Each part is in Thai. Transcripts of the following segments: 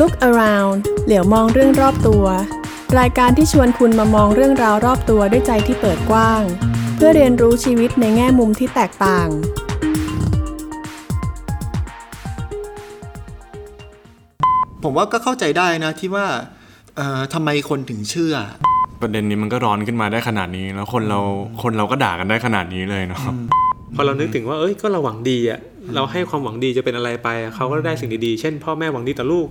Look around เหลียวมองเรื่องรอบตัว รายการที่ชวนคุณมามองเรื่องราวรอบตัวด้วยใจที่เปิดกว้าง เพื่อเรียนรู้ชีวิตในแง่มุมที่แตกต่าง ผมว่าก็เข้าใจได้นะที่ว่าเอ่อทำไมคนถึงเชื่อ ประเด็นนี้มันก็ร้อนขึ้นมาได้ขนาดนี้ แล้วคนเราคนเราก็ด่ากันได้ขนาดนี้เลยเนาะพอเรานึกถึงว่าเอ้ยก็เราหวังดีอะเราให้ความหวังดีจะเป็นอะไรไปอะเขาก็ได้สิ่งดีๆ เช่น พ่อแม่หวังดีต่อลูก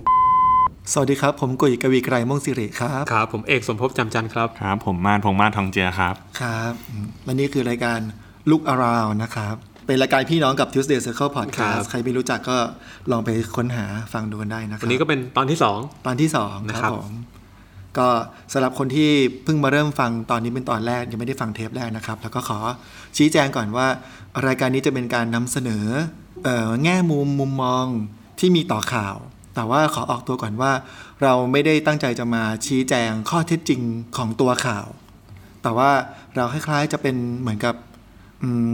สวัสดีครับ ผมกุยกวีไกรม่วงสิริครับครับ ผมเอกสมภพจำจันทร์ครับครับ ผมมานพงษ์มาศทองเจียครับครับอืมและนี่คือรายการ Look Around นะครับ เป็นรายการพี่น้องกับ Tuesday Circle ครั Podcast บใครไม่รู้จักก็ลองไปค้นหาฟังดูกันได้นะครัวันนี้ก็เป็นตอนที่สองตอนที่สองคนะครัรับบผมก็สำหรับคนที่เพิ่งมาเริ่มฟังตอนนี้เป็นตอนแรกยังไม่ได้ฟังเทปแรกนะครับ แล้วก็ขอชี้แจงก่อนว่า รายการนี้จะเป็นการนำเสนอเอ่อแง่มุมมุมมองที่มีต่อข่าว แต่ว่าขอออกตัวก่อนว่า เราไม่ได้ตั้งใจจะมาชี้แจงข้อเท็จจริงของตัวข่าว แต่ว่าเราคล้ายๆจะเป็นเหมือนกับ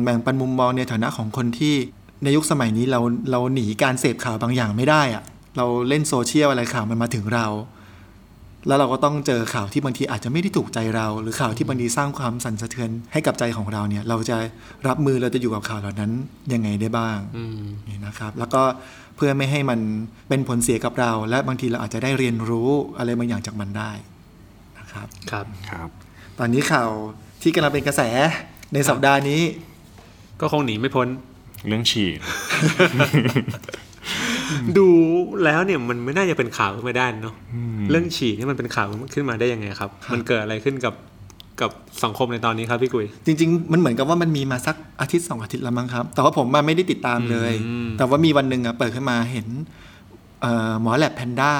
แบ่งปันมุมมองในฐานะของคนที่ในยุคสมัยนี้เราเราหนีการเสพข่าวบางอย่างไม่ได้อะเราเล่นโซเชียลอะไรข่าวมันมาถึงเรา แล้วเราก็ต้องเจอข่าวที่บางทีอาจจะไม่ได้ถูกใจเรา หรือข่าวที่บางทีสร้างความสั่นสะเทือนให้กับใจของเราเนี่ย เราจะรับมือเราจะอยู่กับข่าวเหล่านั้นยังไงได้บ้างอืมนี่นะครับ แล้วก็เพื่อไม่ให้มันเป็นผลเสียกับเรา และบางทีเราอาจจะได้เรียนรู้อะไรบางอย่างจากมันได้นะครับครับครับ ตอนนี้ข่าวที่กำลังเป็นกระแสในสัปดาห์นี้ ก็คงหนีไม่พ้นเรื่องฉี่ ดูแล้วเนี่ยมันไม่น่าจะเป็นข่าวขึ้นมาได้เนาะเรื่องฉี่นี่มันเป็นข่าวขึ้นมาได้ยังไงครับ มันเกิดอะไรขึ้นกับกับสังคมในตอนนี้ครับพี่กุยจริง ๆ มันเหมือนกับว่ามันมีมาสักอาทิตย์สองอาทิตย์แล้วมั้งครับ แต่ว่าผมมาไม่ได้ติดตามเลยอืมแต่ว่ามีวันหนึ่งอะเปิดขึ้นมาเห็นเอ่อหมอแลบแพนด้า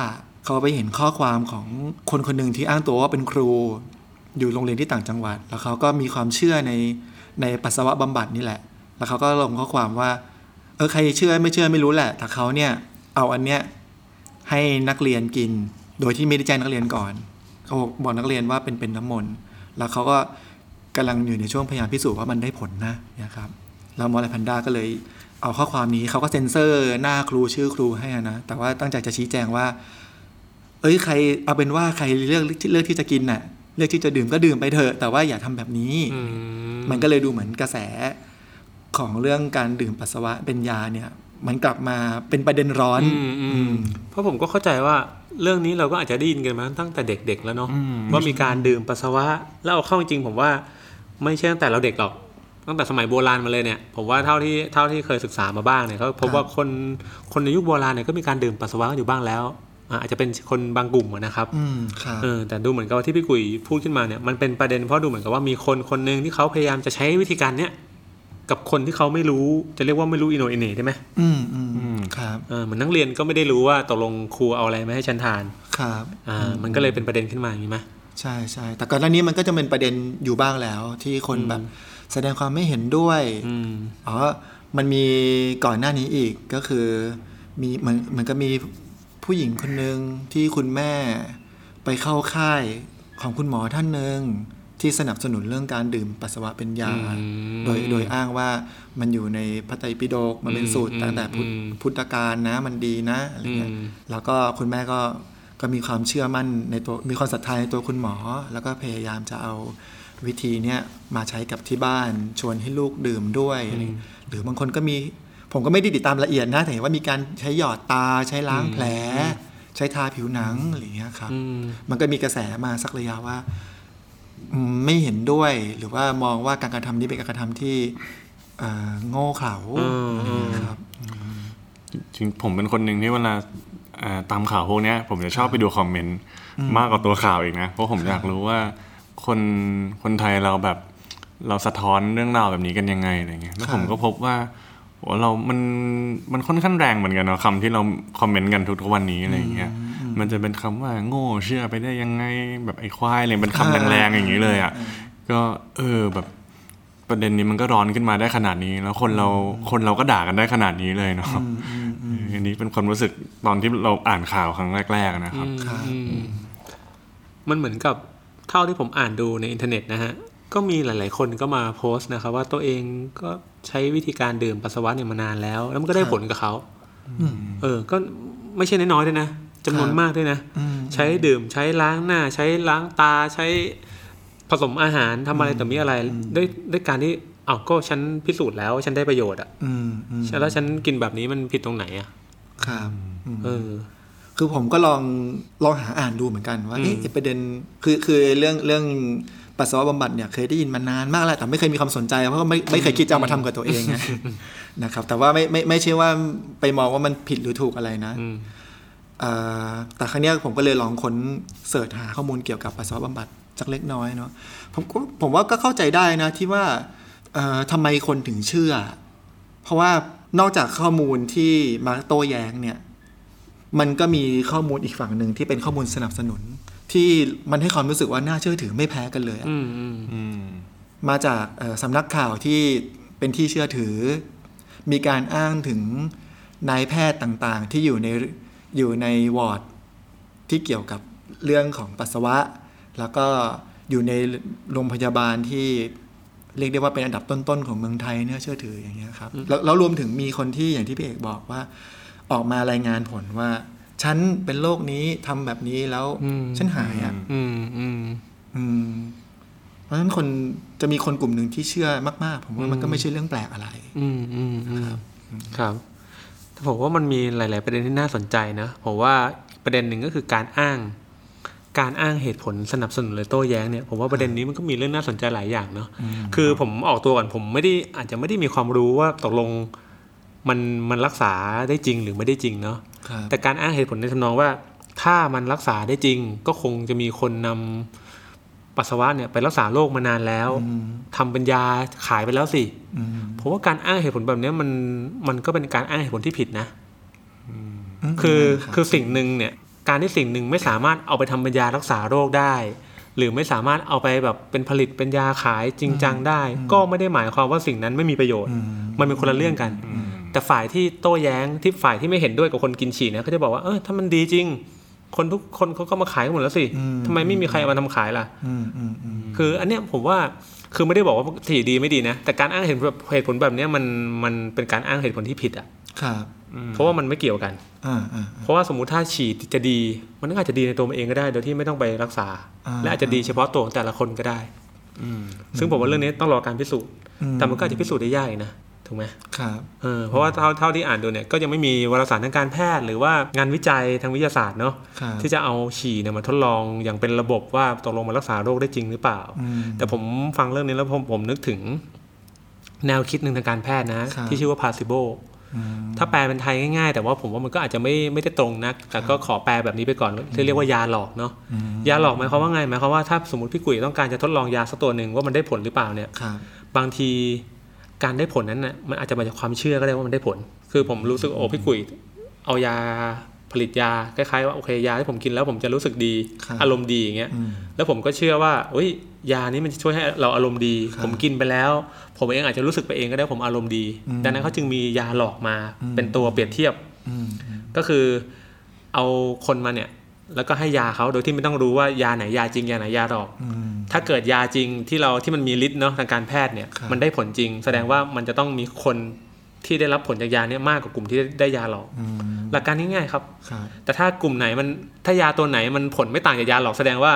เขาไปเห็นข้อความของคนคนหนึ่งที่อ้างตัวว่าเป็นครู อยู่โรงเรียนที่ต่างจังหวัด แล้วเขาก็มีความเชื่อในในปัสสาวะบำบัดนี่แหละ แล้วเขาก็ลงข้อความว่า เออใครเชื่อไม่เชื่อไม่รู้แหละแต่เขาเนี่ยเอาอันเนี้ยให้นักเรียนกิน โดยที่ไม่ได้แจ้งนักเรียนก่อนเขาบอกนักเรียนว่าเป็นเป็นน้ำมนต์แล้วเขาก็กำลังอยู่ในช่วงพยายามพิสูจน์ว่ามันได้ผลนะนะครับแล้วมอลแพนด้าก็เลยเอาข้อความนี้เขาก็เซ็นเซอร์หน้าครูชื่อครูให้อะนะ แต่ว่าตั้งใจจะชี้แจงว่า เอ้ยใครเอาเป็นว่าใครเลือกเลือกที่จะกินน่ะ เลือกที่จะดื่มก็ดื่มไปเถอะแต่ว่าอย่าทำแบบนี้อืมมันก็เลยดูเหมือนกระแส ของเรื่องการดื่มปัสสาวะเป็นยาเนี่ยมันกลับมาเป็นประเด็นร้อนอืมอืมเพราะผมก็เข้าใจว่าเรื่องนี้เราก็อาจจะได้ยินกันมาตั้งแต่เด็กๆแล้วเนาะอืมว่ามีการดื่มปัสสาวะ แล้วเอาเข้าจริงๆผมว่า ไม่ใช่ตั้งแต่เราเด็กหรอก ตั้งแต่สมัยโบราณมาเลยเนี่ยผมว่าเท่าที่เท่าที่เคยศึกษามาบ้างเนี่ยเขาพบว่าคนคนในยุคโบราณเนี่ยก็มีการดื่มปัสสาวะกันอยู่บ้างแล้วอะอาจจะเป็นคนบางกลุ่มอะนะครับอืมครับเออแต่ดูเหมือนกับว่าที่พี่กุยพูดขึ้นมาเนี่ยมันเป็นประเด็นเพราะดูเหมือนกับว่ามีคนคนหนึ่งที่เขาพยายามจะใช้วิธีการเนี้ย กับคนที่เขาไม่รู้จะเรียกว่าไม่รู้อินโนอินเนได้ไหมอืมอืมอืมครับเออเหมือนนักเรียนก็ไม่ได้รู้ว่าตกลงครูเอาอะไรมาให้ฉันทาน ครับอ่ามันก็เลยเป็นประเด็นขึ้นมาอย่างนี้ไหมใช่ใช่แต่ก่อนหน้านี้มันก็จะเป็นประเด็นอยู่บ้างแล้ว ที่คนแบบแสดงความไม่เห็นด้วยอืมอ๋อมันมีก่อนหน้านี้อีกก็คือ มีเหมือนเหมือนกับมีผู้หญิงคนหนึ่งที่คุณแม่ไปเข้าค่ายของคุณหมอท่านหนึ่ง ที่สนับสนุนเรื่องการดื่มปัสสาวะเป็นยาอืมโดยโดยอ้างว่ามันอยู่ในพระไตรปิฎกมันเป็นสูตรอืมตั้งแต่พุทธอืมพุทธกาลนะมันดีนะอะไรเงี้ยอืมแล้วก็คุณแม่ก็ก็มีความเชื่อมั่นในตัวมีความศรัทธาในตัวคุณหมอ แล้วก็พยายามจะเอาวิธีเนี้ยมาใช้กับที่บ้านชวนให้ลูกดื่มด้วยอะไรหรือบางคนก็มีผมก็ไม่ได้ติดตามละเอียดนะ แต่เห็นว่ามีการใช้หยอดตาใช้ล้างแผล ใช้ทาผิวหนังอะไรอย่างเงี้ยครับอืมมันก็มีกระแสมาสักระยะว่าอืม ไม่เห็นด้วย หรือว่ามองว่าการกระทำนี้เป็นการกระทำที่เอ่อโง่เขลาอืมอะไรอย่างเงี้ยครับจริงผมเป็นคนหนึ่งที่เวลาเอ่อตามข่าวพวกเนี้ยผมจะชอบไปดูคอมเมนต์มากกว่าตัวข่าวอีกนะ เพราะผมอยากรู้ว่าคนคนไทยเราแบบเราสะท้อนเรื่องราวแบบนี้กันยังไงอะไรเงี้ยแล้วผมก็พบว่าโหเรา มัน มันค่อนข้างแรงเหมือนกันเนาะคำที่เราคอมเมนต์กันทุกๆวันนี้อะไรเงี้ย มันจะเป็นคำว่าโง่เชื่อไปได้ยังไงแบบไอ้ควายอะไรเป็นคำแรงๆอย่างนี้เลยอะก็เออแบบประเด็นนี้มันก็ร้อนขึ้นมาได้ขนาดนี้ แล้วคนเราคนเราก็ด่ากันได้ขนาดนี้เลยเนาะอันนี้เป็นความรู้สึกตอนที่เราอ่านข่าวครั้งแรก ๆ นะครับครับอืมมันเหมือนกับเท่าที่ผมอ่านดูในอินเทอร์เน็ตนะฮะ ก็มีหลาย ๆ คนก็มาโพสต์นะครับ ว่าตัวเองก็ใช้วิธีการดื่มปัสสาวะเนี่ยมานานแล้ว แล้วมันก็ได้ผลกับเขาเออ ก็ไม่ใช่น้อยๆด้วยนะ จำนวนครับมากด้วยนะอืมใช้ดื่มใช้ล้างหน้า ใช้ล้างตาใช้ผสมอาหารทำอะไรแต่อมีอะไรด้วยด้วยการที่อ้าวก็ฉันพิสูจน์แล้วว่าฉันได้ประโยชน์อะอืมอืมแล้วฉันกินแบบนี้มันผิดตรงไหนอะครับอืมเออคือผมก็ลองลองหาอ่านดูเหมือนกันว่าอืมเอ๊ะไอ้ประเด็นคือคือเรื่องเรื่องปัสสาวะบำบัดเนี่ยเคยได้ยินมานานมากแล้วแต่ไม่เคยมีความสนใจเพราะว่าไม่ไม่เคยคิดจะเอามาทำกับตัวเองไงนะครับ แต่ว่าไม่ไม่ไม่ใช่ว่าไปมองว่ามันผิดหรือถูกอะไรนะอืมเอ่อ แต่ครั้งนี้ยผมก็เลยลองค้นเสิร์ชหาข้อมูลเกี่ยวกับปัสสาวะบำบัดจากเล็กน้อยเนาะผมก็ผมว่าก็เข้าใจได้นะที่ว่าเอ่อทำไมคนถึงเชื่อ เพราะว่านอกจากข้อมูลที่มาโต้แย้งเนี่ย มันก็มีข้อมูลอีกฝั่งหนึ่งที่เป็นข้อมูลสนับสนุน ที่มันให้ความรู้สึกว่าน่าเชื่อถือไม่แพ้กันเลยอะอืมอืมอืมมาจากเอ่อสำนักข่าวที่เป็นที่เชื่อถือ มีการอ้างถึงนายแพทย์ต่างๆ ที่อยู่ใน อยู่ในวอร์ดที่เกี่ยวกับเรื่องของปัสสาวะ แล้วก็อยู่ในโรงพยาบาลที่เรียกได้ว่าเป็นอันดับต้นๆของเมืองไทยเนี่ยเชื่อถืออย่างเงี้ยครับแล้วแล้วรวมถึงมีคนที่อย่างที่พี่เอกบอกว่า ออกมารายงานผลว่า ฉันเป็นโรคนี้ทำแบบนี้แล้วฉันหายอะอืมอืมอืมเพราะฉะนั้นคนจะมีคนกลุ่มหนึ่งที่เชื่อมาก ๆ ผมว่ามันก็ไม่ใช่เรื่องแปลกอะไร อืมอืมอืมครับ แต่ผมว่ามันมีหลาย ๆ ประเด็นที่น่าสนใจนะผมว่าประเด็นหนึ่งก็คือการอ้าง การอ้างเหตุผลสนับสนุนหรือโต้แย้งเนี่ยผมว่าประเด็นนี้มันก็มีเรื่องน่าสนใจหลายอย่างเนาะคือผมออกตัวก่อนผมไม่ได้อาจจะไม่ได้มีความรู้ว่าตกลงมันมันรักษาได้จริงหรือไม่ได้จริงเนาะครับแต่การอ้างเหตุผลในทำนองว่า ถ้ามันรักษาได้จริง ก็คงจะมีคนนำ ปัสสาวะเนี่ยไปรักษาโรคมานานแล้วทำเป็นยาขายไปแล้วสิอืมผมว่าการอ้างเหตุผลแบบเนี้ยมันมันก็เป็นการอ้างเหตุผลที่ผิดนะมคือรับคือสิ่งหนึ่งเนี่ยการที่สิ่งหนึ่งไม่สามารถเอาไปทำเป็นยารักษาโรคได้ หรือไม่สามารถเอาไปแบบเป็นผลิตเป็นยาขายจริงจังได้ ก็ไม่ได้หมายความว่าสิ่งนั้นไม่มีประโยชน์อืมมันเป็นคนละเรื่องกัน แต่ฝ่ายที่โต้แย้งที่ฝ่ายที่ไม่เห็นด้วยกับคนกินฉี่เนี่ยเขาจะบอกว่าเออถ้ามันดีจริง คนทุกคนเขาก็มาขายกันหมดแล้วสิทำไมไม่มีใครเอามาทำขายล่ะอืมอืมอืมคืออันเนี้ยผมว่าคือไม่ได้บอกว่าฉี่ดีไม่ดีนะ แต่การอ้างเหตุผลแบบเหตุผลแบบเนี้ยมันมันเป็นการอ้างเหตุผลที่ผิดอะครับเพราะว่ามันไม่เกี่ยวกันอ่าอ่าเพราะว่าสมมุติถ้าฉี่จะดี มันก็อาจจะดีในตัวมันเองก็ได้ โดยที่ไม่ต้องไปรักษาอ่าและอาจจะดีเฉพาะตัวของแต่ละคนก็ได้ซึ่งผมว่าเรื่องนี้ต้องรอการพิสูจน์แต่มันก็อาจจะพิสูจน์ได้ยากอีกนะ ถูกไหมครับเออเพราะว่าเท่าเท่าที่อ่านดูเนี่ยก็ยังไม่มีวารสารทางการแพทย์ หรือว่างานวิจัยทางวิทยาศาสตร์เนาะครับที่จะเอาฉี่เนี่ยมาทดลองอย่างเป็นระบบว่าตกลงมันรักษาโรคได้จริงหรือเปล่าอืมแต่ผมฟังเรื่องนี้แล้วผมผมนึกถึง แนวคิดหนึ่งทางการแพทย์นะครับที่ชื่อว่า placebo อืมถ้าแปลเป็นไทยง่ายๆ แต่ว่าผมว่ามันก็อาจจะไม่ไม่ได้ตรงนัก แต่ก็ขอแปลแบบนี้ไปก่อนที่เรียกว่ายาหลอกเนาะยาหลอกหมายความว่าไงหมายความว่าถ้าสมมติพี่กุ๋ยต้องการจะทดลองยาสักตัวหนึ่งว่ามันได้ผลหรือเปล่าเนี่ยครับบางที การได้ผลนั้นน่ะมันอาจจะมาจากความเชื่อก็ได้ว่ามันได้ผล คือผมรู้สึกโอ้พี่กุ๋ยเอายาผลิตยาคล้ายๆว่าโอเคยาที่ผมกินแล้วผมจะรู้สึกดีครับอารมณ์ดีอย่างเงี้ยอืมแล้วผมก็เชื่อว่าเอ้ยยานี้มันจะช่วยให้เราอารมณ์ดีครับผมกินไปแล้ว ผมเองอาจจะรู้สึกไปเองก็ได้ผมอารมณ์ดีอืมดังนั้นเขาจึงมียาหลอกมาอืมเป็นตัวเปรียบเทียบอืมก็คือเอาคนมาเนี่ย แล้วก็ให้ยาเขาโดยที่ไม่ต้องรู้ว่ายาไหนยาจริงยาไหนยาหลอกอืมถ้าเกิดยาจริงที่เราที่มันมีฤทธิ์เนาะทางการแพทย์เนี่ยครับมันได้ผลจริง แสดงว่ามันจะต้องมีคนที่ได้รับผลจากยาเนี่ยมากกว่ากลุ่มที่ได้ยาหลอกอืมหลักการง่ายๆครับครับ แต่ถ้ากลุ่มไหนมันถ้ายาตัวไหนมันผลไม่ต่างจากยาหลอกแสดงว่า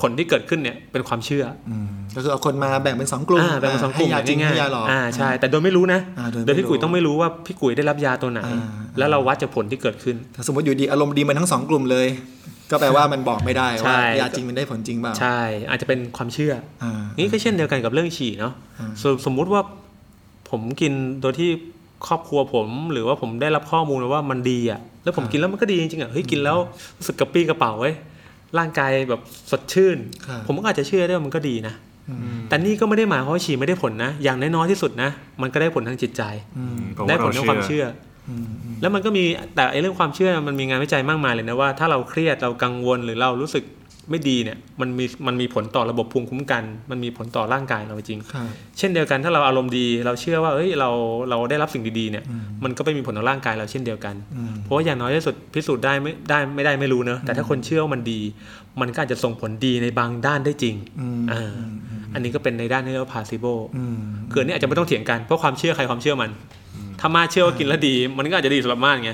ผลที่เกิดขึ้นเนี่ยเป็นความเชื่ออืมก็คือเอาคนมาแบ่งเป็นสองกลุ่มอ่าแบ่งเป็นสองกลุ่มให้ยาจริงง่ายให้ยาหลอกๆอ่าใช่แต่โดยไม่รู้นะอ่าโดยไม่โดยพี่กุ๋ยรู้ต้องไม่รู้ว่าพี่กุ๋ยได้รับยาตัวไหนอ่าแล้วเราวัดจากผลที่เกิดขึ้นถ้าสมมติอยู่ดีอารมณ์ดีมันทั้งสองกลุ่มเลย ก็แปลว่ามันบอกไม่ได้ใช่ว่ายาจริงมันได้ผลจริงเปล่าใช่ อาจจะเป็นความเชื่ออ่านี่ก็เช่นเดียวกันกับเรื่องฉี่เนาะอ่าสมสมมุติว่าผมกินโดยที่ครอบครัวผม หรือว่าผมได้รับข้อมูลมาว่ามันดีอะแล้วผมกินแล้วมันก็ดีจริงๆอะเฮ้ยกินแล้วรู้สึกกระปรี้กระเป๋าเว้ย ร่างกายแบบสดชื่นครับผมก็อาจจะเชื่อได้ว่ามันก็ดีนะแต่นี่ก็ไม่ได้หมายความว่าฉี่ไม่ได้ผลนะ อย่างน้อยๆที่สุดนะ มันก็ได้ผลทางจิตใจอืมเพราะได้ว่าผลเราทางความเชื่อเชื่ออืมอืมแล้วมันก็มีแต่ไอ้เรื่องความเชื่อมันมีงานวิจัยมากมายเลยนะว่าถ้าเราเครียดเรากังวลหรือเรารู้สึก ไม่ดีเนี่ยมันมีมันมีผลต่อระบบภูมิคุ้มกัน มันมีผลต่อร่างกายเราจริงครับเช่นเดียวกันถ้าเราอารมณ์ดี เราเชื่อว่าเอ้ยเราเราได้รับสิ่งดีๆเนี่ยอืมมันก็ไปมีผลต่อร่างกายเราเช่นเดียวกันอืมเพราะว่าอย่างน้อยที่สุดพิสูจน์ได้ไม่ได้ไม่ได้ไม่รู้เนอะแต่ถ้าคนเชื่อว่ามันดี มันก็อาจจะส่งผลดีในบางด้านได้จริงอืมอ่าอันนี้ก็เป็นในด้านที่เรียกว่า placebo อืมคืออนนี้อาจจะไม่ต้องเถียงกันเพราะความเชื่อใครความเชื่อมันถ้ามาเชื่อว่ากินแล้วดี มันก็อาจจะดีสำหรับมาไง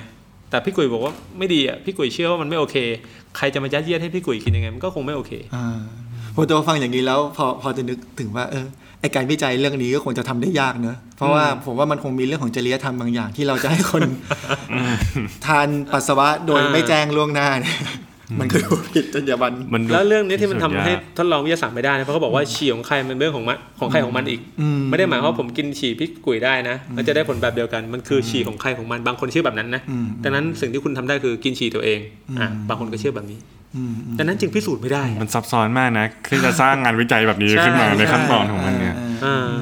แต่พี่กุยบอกว่าไม่ดีอะพี่กุยเชื่อว่ามันไม่โอเค ใครจะมายัดเยียดให้พี่กุยกินยังไงมันก็คงไม่โอเคอ่าพอตัวฟังอย่างนี้แล้วพอพอจะนึกถึงว่าเออไอการวิจัยเรื่องนี้ก็คงจะทำได้ยากเนอะเพราะว่าผมว่ามันคงมีเรื่องของจริยธรรมบางอย่างที่เราจะให้คนทานปัสสาวะโดยอ่าไม่แจ้งล่วงหน้าเนี่ย มันก็ดูผิดจรรยาบรรณมันดูแล้วเรื่องนี้ที่มันทำให้ยากทดลองวิทยาศาสตร์ไม่ได้นะเพราะเขาบอกว่าฉี่ของใครมันเรื่องของมันของใครของมันอีกอืมไม่ได้หมายความว่าผมกินฉี่พี่กุยได้นะมันจะได้ผลแบบเดียวกันมันคือฉี่ของใครของมันบางคนเชื่อแบบนั้นนะอืมดังนั้นสิ่งที่คุณทำได้คือกินฉี่ตัวเองอะบางคนก็เชื่อแบบนี้อืมอืมดังนั้นจึงพิสูจน์ไม่ได้อะมันซับซ้อนมากนะที่จะสร้างงานวิจัยแบบนี้ใช่ขึ้นมาในขั้นตอนของมันเนี่ยอ่าอ่า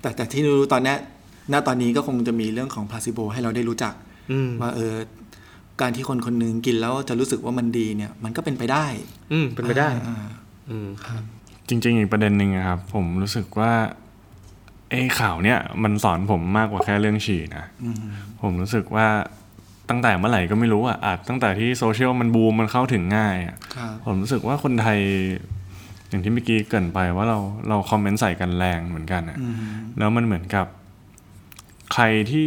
แต่แต่ที่รู้ตอนเนี้ยณตอนนี้ก็คงจะมีเรื่องของพลาซิโบให้เราได้รู้จักอืมว่าเออ การที่คนคนหนึงกินแล้วจะรู้สึกว่ามันดีเนี่ย มันก็เป็นไปได้ อืมเป็นไปได้อ่าอืมจริง ๆ อีกประเด็นหนึ่งอะครับ ผมรู้สึกว่าไอ้ข่าวเนี่ยมันสอนผมมากกว่าแค่เรื่องฉี่นะอืมผมรู้สึกว่าตั้งแต่เมื่อไหร่ก็ไม่รู้อะอาจตั้งแต่ที่โซเชียลมันบูมมันเข้าถึงง่ายอะครับผมรู้สึกว่าคนไทย อย่างที่เมื่อกี้เกรินไปว่าเราเราคอมเมนต์ใส่กันแรงเหมือนกันอะอืมแล้วมันเหมือนกับ ใครที่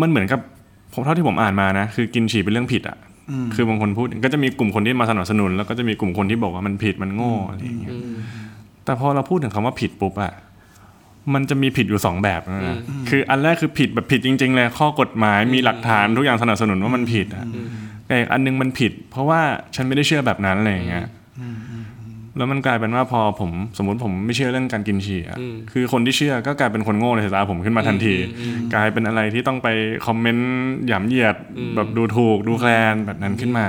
มันเหมือนกับผม เท่าที่ผมอ่านมานะ คือกินฉี่เป็นเรื่องผิดอะอืมคือบางคนพูดก็จะมีกลุ่มคนที่มาสนับสนุน แล้วก็จะมีกลุ่มคนที่บอกว่ามันผิดมันโง่อะไรอย่างเงี้ยอืมแต่พอเราพูดถึงคำว่าผิดปุ๊บอะมันจะมีผิดอยู่สองแบบนะอืมคืออันแรกคือผิดแบบผิดจริง ๆ เลยข้อกฎหมายมีหลักฐานทุกอย่างสนับสนุนว่ามันผิดอะแต่อีกอันนึงมันผิด เพราะว่าฉันไม่ได้เชื่อแบบนั้นอะไรอย่างเงี้ย แล้วมันกลายเป็นว่าพอผมสมมติผมไม่เชื่อเรื่องการกินฉี่อะอืมคือคนที่เชื่อก็กลายเป็นคนโง่ในสายตาผมขึ้นมาทันที กลายเป็นอะไรที่ต้องไปคอมเมนต์หยามเหยียดแบบดูถูกดูแคลนแบบนั้นขึ้นมา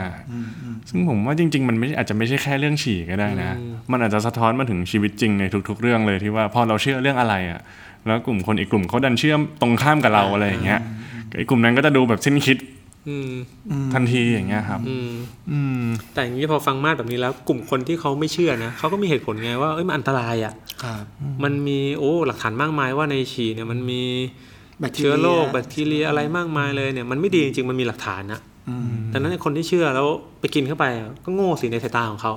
ซึ่งผมว่าจริง ๆ มันไม่อาจจะไม่ใช่แค่เรื่องฉี่ก็ได้นะ มันอาจจะสะท้อนมาถึงชีวิตจริงในทุก ๆ เรื่องเลยที่ว่าพอเราเชื่อเรื่องอะไรอะแล้วกลุ่มคนอีกกลุ่มเขาดันเชื่อมตรงข้ามกับเราอะไรอย่างเงี้ยไอ้กลุ่มนั้นก็จะดูแบบสิ้นคิดอืม ทันทีอย่างเงี้ยครับอืมอืมแต่อย่างนี้พอฟังมาดแบบนี้แล้ว กลุ่มคนที่เขาไม่เชื่อนะเขาก็มีเหตุผลไงว่าเอ้ยมันอันตรายอะครับมันมีโอ้หลักฐานมากมายว่าในฉี่เนี่ยมันมีแบคทีเชื้อโรคแบเรียคทีเรียอะไรมากมายเลยเนี่ยมันไม่ดีจริงๆมันมีหลักฐานนะอืมดังนั้นไอ้คนที่เชื่อแล้วไปกินเข้าไปอะก็โง่สิในสายตาของเขา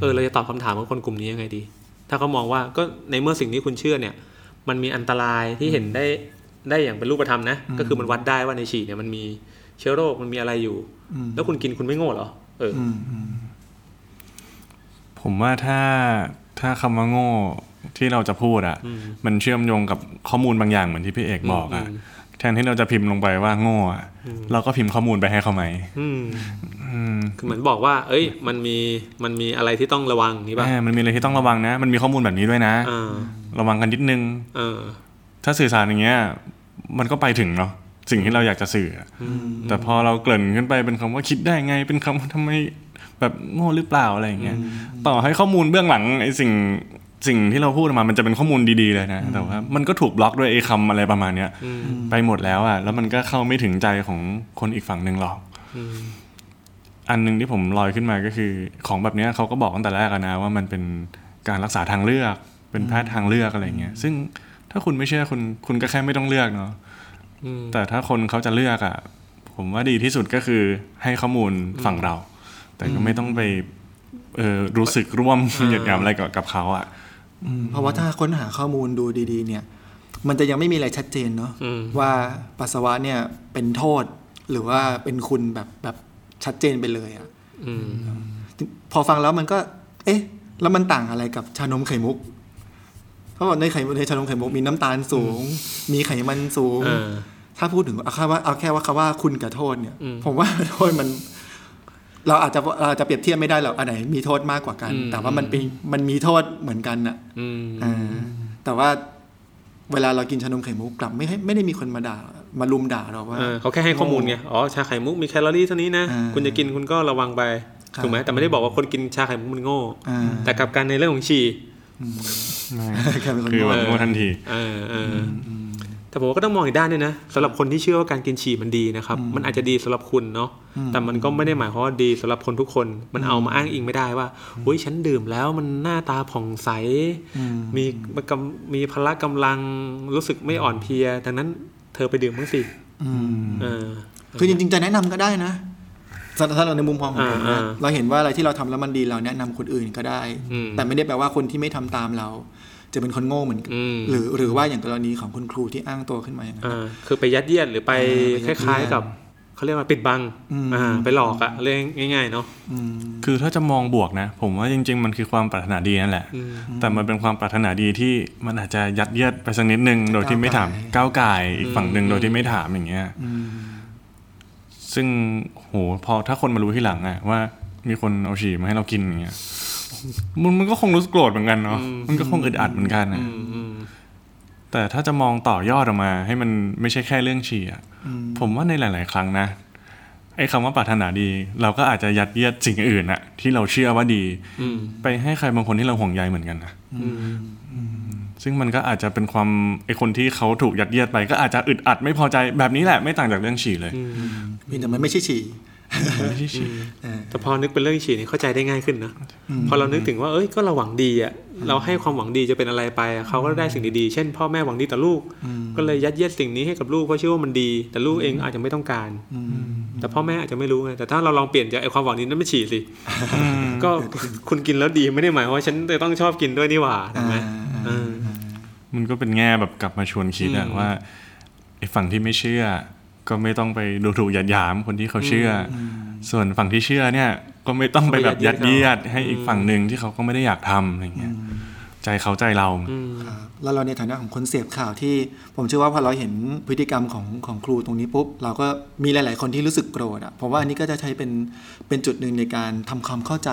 เออเราจะตอบคำถามของคนกลุ่มนี้ยังไงดี ถ้าเขามองว่าก็ในเมื่อสิ่งที่คุณเชื่อเนี่ย มันมีอันตรายที่เห็นได้ ได้อย่างเป็นรูปธรรมนะ ก็คือมันวัดได้ว่าในฉี่เนี่ยมันมีเชื้อโรคมันมีอะไรอยู่อืมแล้วคุณกินคุณไม่โง่เหรอ เออออืมอืมผมว่าถ้าถ้าคำว่าโง่ที่เราจะพูดอะอืมมันเชื่อมโยงกับข้อมูลบางอย่างเหมือนที่พี่เอกบอกอะอืมแทนที่เราจะพิมพ์ลงไปว่าโง่อะเราก็พิมพ์ข้อมูลไปให้เขาไหมอืมอืมคือเหมือนบอกว่า เอ้ย มันมีมันมีอะไรที่ต้องระวังนี่ป่ะแม่มันมีอะไรที่ต้องระวังนะ มันมีข้อมูลแบบนี้ด้วยนะอ่าระวังกันนิดนึงเออถ้าสื่อสารอย่างเงี้ย มันก็ไปถึงเนาะสิ่งที่เราอยากจะสื่ออะแต่พอเราเกริ่นขึ้นไปเป็นคำว่าคิดได้ไง เป็นคำว่าทำไมแบบโง่หรือเปล่าอะไรอย่างเงี้ยต่อให้ข้อมูลเบื้องหลังไอ้สิ่งสิ่งที่เราพูดออกมามันจะเป็นข้อมูลดีๆเลยนะแต่ว่ามันก็ถูกบล็อกด้วยไอ้คำอะไรประมาณเนี้ยอืมไปหมดแล้วอะแล้วมันก็เข้าไม่ถึงใจของคนอีกฝั่งหนึ่งหรอกอืมอันหนึงที่ผมลอยขึ้นมาก็คือ ของแบบเนี้ยเขาก็บอกตั้งแต่แรกอะนะว่ามันเป็นการรักษาทางเลือก เป็นแพทย์ทางเลือกอะไรเงี้ยซึ่ง ถ้าคุณไม่เชื่อคุณคุณก็แค่ไม่ต้องเลือกเนาะอืมแต่ถ้าคนเขาจะเลือกอะผมว่าดีที่สุดก็คือให้ข้อมูลฝั่งเรา แต่ก็ไม่ต้องไปเออรู้สึกร่วมเหยียดหยามอะไรกับกับเขาอะอืมเพราะว่าถ้าค้นหาข้อมูลดูดี ๆ เนี่ย มันจะยังไม่มีอะไรชัดเจนเนาะอืมว่าปัสสาวะเนี่ยเป็นโทษหรือว่าเป็นคุณแบบแบบชัดเจนไปเลยอะอืมพอฟังแล้วมันก็ เอ๊ะ แล้วมันต่างอะไรกับชานมไข่มุก เพราะว่าในไข่ในชานมไข่มุกมีน้ำตาลสูง มีไขมันสูงเออถ้าพูดถึงเอาแค่ว่าเอาแค่ว่าคำว่าคุณกับโทษเนี่ยอืมผมว่าโทษมัน เราอาจจะเราอาจจะเปรียบเทียบไม่ได้หรอกอันไหนมีโทษมากกว่ากันอืมแต่ว่ามันเป็นมันมีโทษเหมือนกันน่ะอืมอ่าแต่ว่าเวลาเรากินชานมไข่มุกกลับไม่ให้ไม่ได้มีคนมาด่ามาลุมด่าเราว่าเออเขาแค่ให้ข้อมูลไงอ๋อชาไข่มุกมีแคลอรี่เท่านี้นะอ่าคุณจะกินคุณก็ระวังไปครับถูกไหมแต่ไม่ได้บอกว่าคนกินชาไข่มุกมันโง่อ่าแต่กลับกันในเรื่องของฉี่แค่เป็นคนคือโง่แบบโง่ทันทีเออเอออแต่ผมว่าก็ต้องมองอีกด้านด้วยนะสำหรับคนที่เชื่อว่าการกินฉี่มันดีนะครับ มันอาจจะดีสำหรับคุณเนาะแต่มันก็ไม่ได้หมายความว่าดีสำหรับคนทุกคน มันเอามาอ้างอิงไม่ได้ว่าอุ้ยฉันดื่มแล้วมันหน้าตาผ่องใสอืมมีกำมีพละกำลังรู้สึกไม่อ่อนเพลียดังนั้นเธอไปดื่มบ้างสิอืมเออคือจริงๆจะแนะนำก็ได้นะ ถ้าถ้าเราในมุมมองของผมอ่านะอ่าเราเห็นว่าอะไรที่เราทำแล้วมันดีเราแนะนำคนอื่นก็ได้อืมแต่ไม่ได้แปลว่าคนที่ไม่ทำตามเรา จะเป็นคนโง่เหมือนกันอืมหรือหรือว่าอย่างกรณีของคุณครูที่อ้างตัวขึ้นมาอย่างนั้นอ่าคือไปยัดเยียดหรือไปเออคไปยัดเยียดล้าย ๆกับเขาเรียกว่าปิดบังอืมอ่าไปหลอกอะเรียกง่าย ๆ เนาะอืมคือถ้าจะมองบวกนะ ผมว่าจริง ๆ มันคือความปรารถนาดีนั่นแหละอืมแต่มันเป็นความปรารถนาดีที่มันอาจจะยัดเยียดไปสักนิดนึงโดยที่ไม่ถามก้าวไก่ายอีกฝั่งหนึ่งอืมโดยที่ไม่ถามอย่างเงี้ยอืม ซึ่งโหพอถ้าคนมารู้ที่หลังอะว่ามีคนเอาฉี่มาให้เรากินอย่างเงี้ยมันมันก็คงรู้สึกโกรธเหมือนกันเนาะมันก็คงอึดอัดเหมือนกันอะอืมอืมแต่ถ้าจะมองต่อยอดออกมา ให้มันไม่ใช่แค่เรื่องฉี่อะผมว่าในหลาย ๆ ครั้งนะไอ้คำว่าปรารถนาดี เราก็อาจจะยัดเยียดสิ่งอื่นอะที่เราเชื่อว่าดีอืมไปให้ใครบางคนที่เราห่วงใยเหมือนกันนะอืม ซึ่งมันก็อาจจะเป็นความไอคนที่เขาถูกยัดเยียดไป ก็อาจจะอึดอัดไม่พอใจแบบนี้แหละไม่ต่างจากเรื่องฉี่เลยเพียงแต่มันไม่ใช่ฉี่ไม่ใช่ฉี่แต่พอนึกเป็นเรื่องฉี่นี่เข้าใจได้ง่ายขึ้นนะพอเรานึกถึงว่าเอ้ยก็เราหวังดีอะเราให้ความหวังดีจะเป็นอะไรไปอะเขาก็ได้สิ่งดีๆ เช่น พ่อแม่หวังดีต่อลูก ก็เลยยัดเยียดสิ่งนี้ให้กับลูกเพราะเชื่อว่ามันดี แต่ลูกเองอาจจะไม่ต้องการแต่พ่อแม่อาจจะไม่รู้ไงแต่ถ้าเราลองเปลี่ยนจากไอ้ความหวังนี้นั้นไม่ฉี่สิก็คุณกินแล้วดีไม่ได้หมายความว่าฉันจะต้องชอบกินด้วยนี่หว่าถูกไหมเออ มันก็เป็นแง่แบบกลับมาชวนคิดอะอืมว่าไอฝั่งที่ไม่เชื่อ ก็ไม่ต้องไปดูถูกหยาดหยามคนที่เขาเชื่ออส่วนฝั่งที่เชื่อเนี่ย ก็ไม่ต้องไปแบบยัดเยียด ให้อีกฝั่งหนึ่งที่เขาก็ไม่ได้อยากทำอะไรเงี้ยใจเขาใจเราอืมครับแล้วเราในฐานะของคนเสพข่าวที่ ผมเชื่อว่าพอเราเห็นพฤติกรรมของของครูตรงนี้ปุ๊บ เราก็มีหลาย ๆ คนที่รู้สึกโกรธอะผมว่าอันนี้ก็จะใช้เป็นเป็นจุดหนึ่งในการทำความเข้าใจ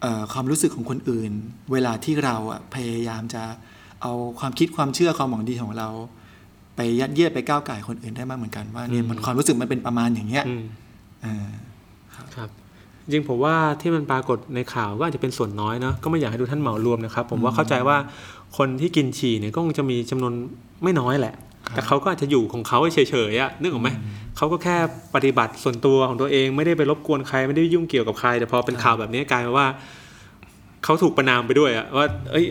เอ่อความรู้สึกของคนอื่น เวลาที่เราอะพยายามจะ เอาความคิดความเชื่อความหวังดีของเรา ไปยัดเยียดไปก้าวไก่คนอื่นได้มากเหมือนกันว่าเนี่ยมันความรู้สึกมันเป็นประมาณอย่างเงี้ยอืมเออครับจริงๆผมว่าที่มันปรากฏในข่าวก็อาจจะเป็นส่วนน้อยเนาะก็ไม่อยากให้ดูท่านเหมารวมนะครับ ผมว่าเข้าใจว่าคนที่กินฉี่เนี่ยก็คงจะมีจำนวนไม่น้อยแหละ แต่เขาก็อาจจะอยู่ของเขาเฉยๆอะนึกออกไหมเขาก็แค่ปฏิบัติส่วนตัวของตัวเองไม่ได้ไปรบกวนใครไม่ได้ยุ่งเกี่ยวกับใคร แต่พอเป็นข่าวแบบนี้กลายมาว่าเขาถูกประนามไปด้วยอะว่า เอ้ย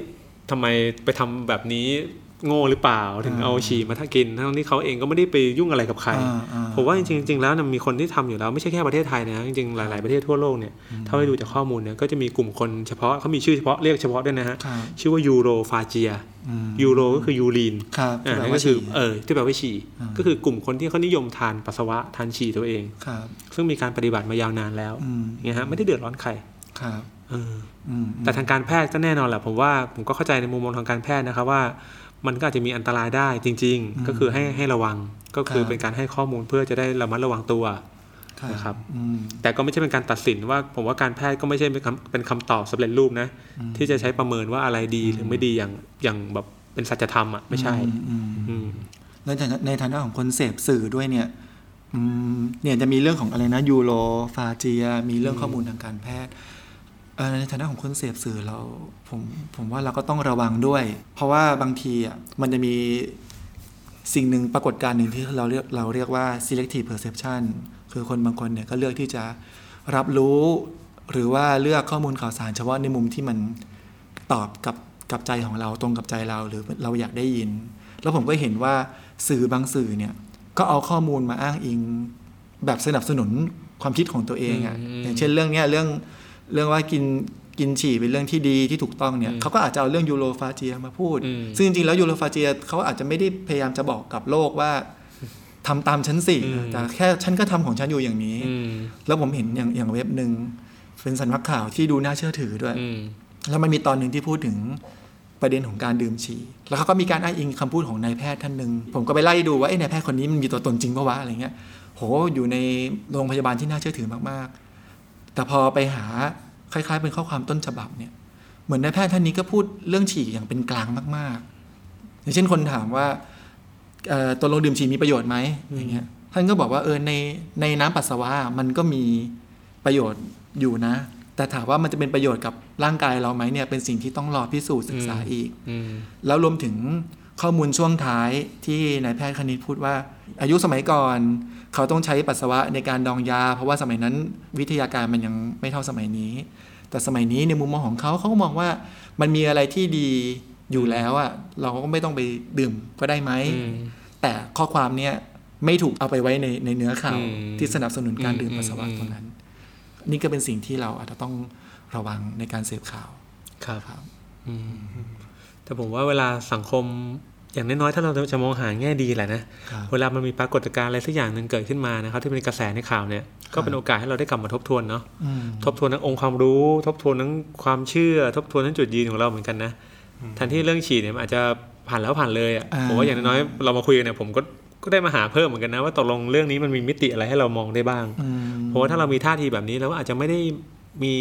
ทำไมไปทำแบบนี้โง่หรือเปล่าถึงเอาฉี่มาทักกิน ทั้งที่เขาเองก็ไม่ได้ไปยุ่งอะไรกับใครอ่าอ่าผมว่าจริงๆจริงๆแล้วเนี่ยมีคนที่ทำอยู่แล้วไม่ใช่แค่ประเทศไทยนะจริงๆหลายๆประเทศทั่วโลกเนี่ยถ้าไปดูจากข้อมูลเนี่ยก็จะมีกลุ่มคนเฉพาะเขามีชื่อเฉพาะเรียกเฉพาะด้วยนะฮะครับชื่อว่ายูโรฟาเจียอืมยูโรก็คือยูรีนครับอ่าที่แปลนั่นว่าก็คือฉี่เออที่แปลว่าฉี่ก็คือกลุ่มคนที่เขานิยมทานปัสสาวะทานฉี่ตัวเองครับซึ่งมีการปฏิบัติมายาวนานแล้วอืมเนี่ยฮะไม่ได้เดือดร้อนใครครับเอออืม แต่ทางการแพทย์ก็แน่นอนแหละผมว่าผมก็เข้าใจในมุมมองทางการแพทย์นะครับว่า มันก็อาจจะมีอันตรายได้จริง ๆ ก็คือให้ให้ระวังก็คือเป็นการให้ข้อมูลเพื่อจะได้ระมัดระวังตัวนะครับอืมแต่ก็ไม่ใช่เป็นการตัดสินว่า ผมว่าการแพทย์ก็ไม่ใช่เป็นคำเป็นคำตอบสำเร็จรูปนะ ที่จะใช้ประเมินว่าอะไรดีหรือไม่ดีอย่างอย่างแบบเป็นสัจธรรมอะไม่ใช่อืมอืมในฐานะในฐานะของคนเสพสื่อด้วยเนี่ยอืมเนี่ยจะมีเรื่องของอะไรนะยูโรฟาเจีย มีเรื่องข้อมูลทางการแพทย์เอ่อ ในฐานะของคนเสพสื่อเราผมผมว่าเราก็ต้องระวังด้วย เพราะว่าบางทีอะมันจะมีสิ่งหนึ่งปรากฏการณ์หนึ่งที่เราเรียกเราเรียกว่า selective perception คือคนบางคนเนี่ยก็เลือกที่จะรับรู้หรือว่าเลือกข้อมูลข่าวสารเฉพาะในมุมที่มันตอบกับกับใจของเราตรงกับใจเราหรือเราอยากได้ยิน แล้วผมก็เห็นว่าสื่อบางสื่อเนี่ยก็เอาข้อมูลมาอ้างอิงแบบสนับสนุนความคิดของตัวเองอะ่ะอย่างเช่นเรื่องเนี้ยเรื่อง เรื่องว่ากินกินฉี่เป็นเรื่องที่ดีที่ถูกต้องเนี่ยเขาก็อาจจะเอาเรื่องยูโรฟาเจียมาพูดอืมซึ่งจริงๆแล้วยูโรฟาเจียเขาอาจจะไม่ได้พยายามจะบอกกับโลกว่าทำตามฉันสิอืมแต่แค่ฉันก็ทำของฉันอยู่อย่างนี้อืมแล้วผมเห็นอย่างอย่างเว็บหนึ่งเป็นสำนักข่าวที่ดูน่าเชื่อถือด้วยอืมแล้วมันมีตอนหนึ่งที่พูดถึงประเด็นของการดื่มฉี่ แล้วเขาก็มีการอ้างอิงคำพูดของนายแพทย์ท่านหนึ่ง ผมก็ไปไล่ดูว่าไอ้ยนายแพทย์คนนี้มันมีตัวตนจริงปะวะอะไรเงี้ย โห อยู่ในโรงพยาบาลที่น่าเชื่อถือมากๆ แต่พอไปหาคล้าย ๆ เป็นข้อความต้นฉบับเนี่ยเหมือนนายแพทย์ท่านนี้ก็พูดเรื่องฉี่อย่างเป็นกลางมาก ๆ อย่างเช่นคนถามว่าเอ่อตัวลงดื่มฉี่มีประโยชน์ไหมอย่างเงี้ยท่านก็บอกว่าเออในในน้ำปัสสาวะมันก็มีประโยชน์อยู่นะ แต่ถามว่ามันจะเป็นประโยชน์กับร่างกายเราไหมเนี่ยเป็นสิ่งที่ต้องรอพิสูจน์ศึกษาอืมอีกอืมแล้วรวมถึง ข้อมูลช่วงท้ายที่นายแพทย์คณิตพูดว่า อายุสมัยก่อน เขาต้องใช้ปัสสาวะในการดองยา เพราะว่าสมัยนั้นวิทยาการมันยังไม่เท่าสมัยนี้ แต่สมัยนี้ในมุมมองของเขาเขาก็มองว่ามันมีอะไรที่ดีอยู่แล้วอะเราก็ไม่ต้องไปดื่มก็ได้ไหมอืมแต่ข้อความเนี้ยไม่ถูกเอาไปไว้ในในเนื้อข่าวอืมที่สนับสนุนการดื่มอืมปัสสาวะอืมตรงนั้น นี่ก็เป็นสิ่งที่เราอาจจะต้องระวังในการเสพข่าวครับครับอืม แต่ผมว่าเวลาสังคมอย่างน้อยๆถ้าเราจะมองหาแง่ดีแหละนะครับเวลามันมีปรากฏการณ์อะไรสักอย่างหนึ่งเกิดขึ้นมานะครับที่เป็นกระแสในข่าวเนี่ย ก็เป็นโอกาสให้เราได้กลับมาทบทวนเนาะอืมทบทวนทั้งองค์ความรู้ ทบทวนทั้งความเชื่อ ทบทวนทั้งจุดยืนของเราเหมือนกันนะแทนที่เรื่องฉีดเนี่ยมันอาจจะผ่านแล้วผ่านเลยอะอ่าผมว่าอย่างน้อยๆเรามาคุยกันเนี่ยผมก็ก็ได้มาหาเพิ่มเหมือนกันนะว่าตกลงเรื่องนี้มันมีมิติอะไรให้เรามองได้บ้างอืมเพราะว่าถ้าเรามีท่าทีแบบนี้เราก็อาจจะไม่ได้ มี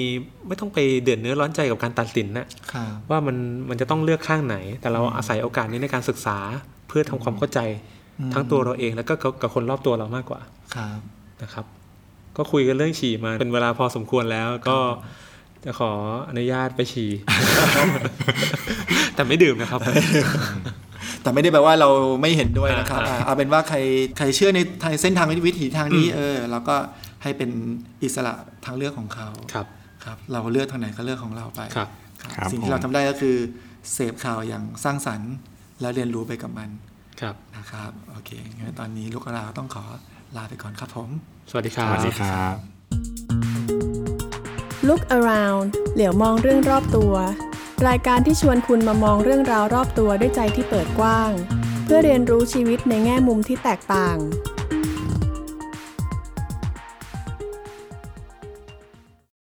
ไม่ต้องไปเดือดเนื้อร้อนใจกับการตัดสินนะครับว่ามันมันจะต้องเลือกข้างไหน แต่เราอาศัยโอกาสนี้ในการศึกษาเพื่อทำความเข้าใจทั้งตัวเราเองแล้วก็กับกับคนรอบตัวเรามากกว่าครับนะครับ ก็คุยกันเรื่องฉี่มาเป็นเวลาพอสมควรแล้วก็จะขออนุญาตไปฉี่แต่ไม่ดื่มนะครับ แต่ไม่ได้แปลว่าเราไม่เห็นด้วยนะครับอ่าเอาเป็นว่าใครใครเชื่อในทางเส้นทางวิถีทางนี้เออเราก็ ให้เป็นอิสระทางเลือกของเขาครับครับ เราเลือกทางไหนก็เลือกของเราไปครับครับครับสิ่งผมที่เราทำได้ก็คือเสพข่าวอย่างสร้างสรรค์ และเรียนรู้ไปกับมันครับนะครับโอเคงั้นตอนนี้ลูกเราต้องขอลาไปก่อนครับผม สวัสดีครัสบวัสดีครับ Look around เหลียวมองเรื่องรอบตัว รายการที่ชวนคุณมามองเรื่องราวรอบตัวด้วยใจที่เปิดกว้าง เพื่อเรียนรู้ชีวิตในแง่มุมที่แตกต่าง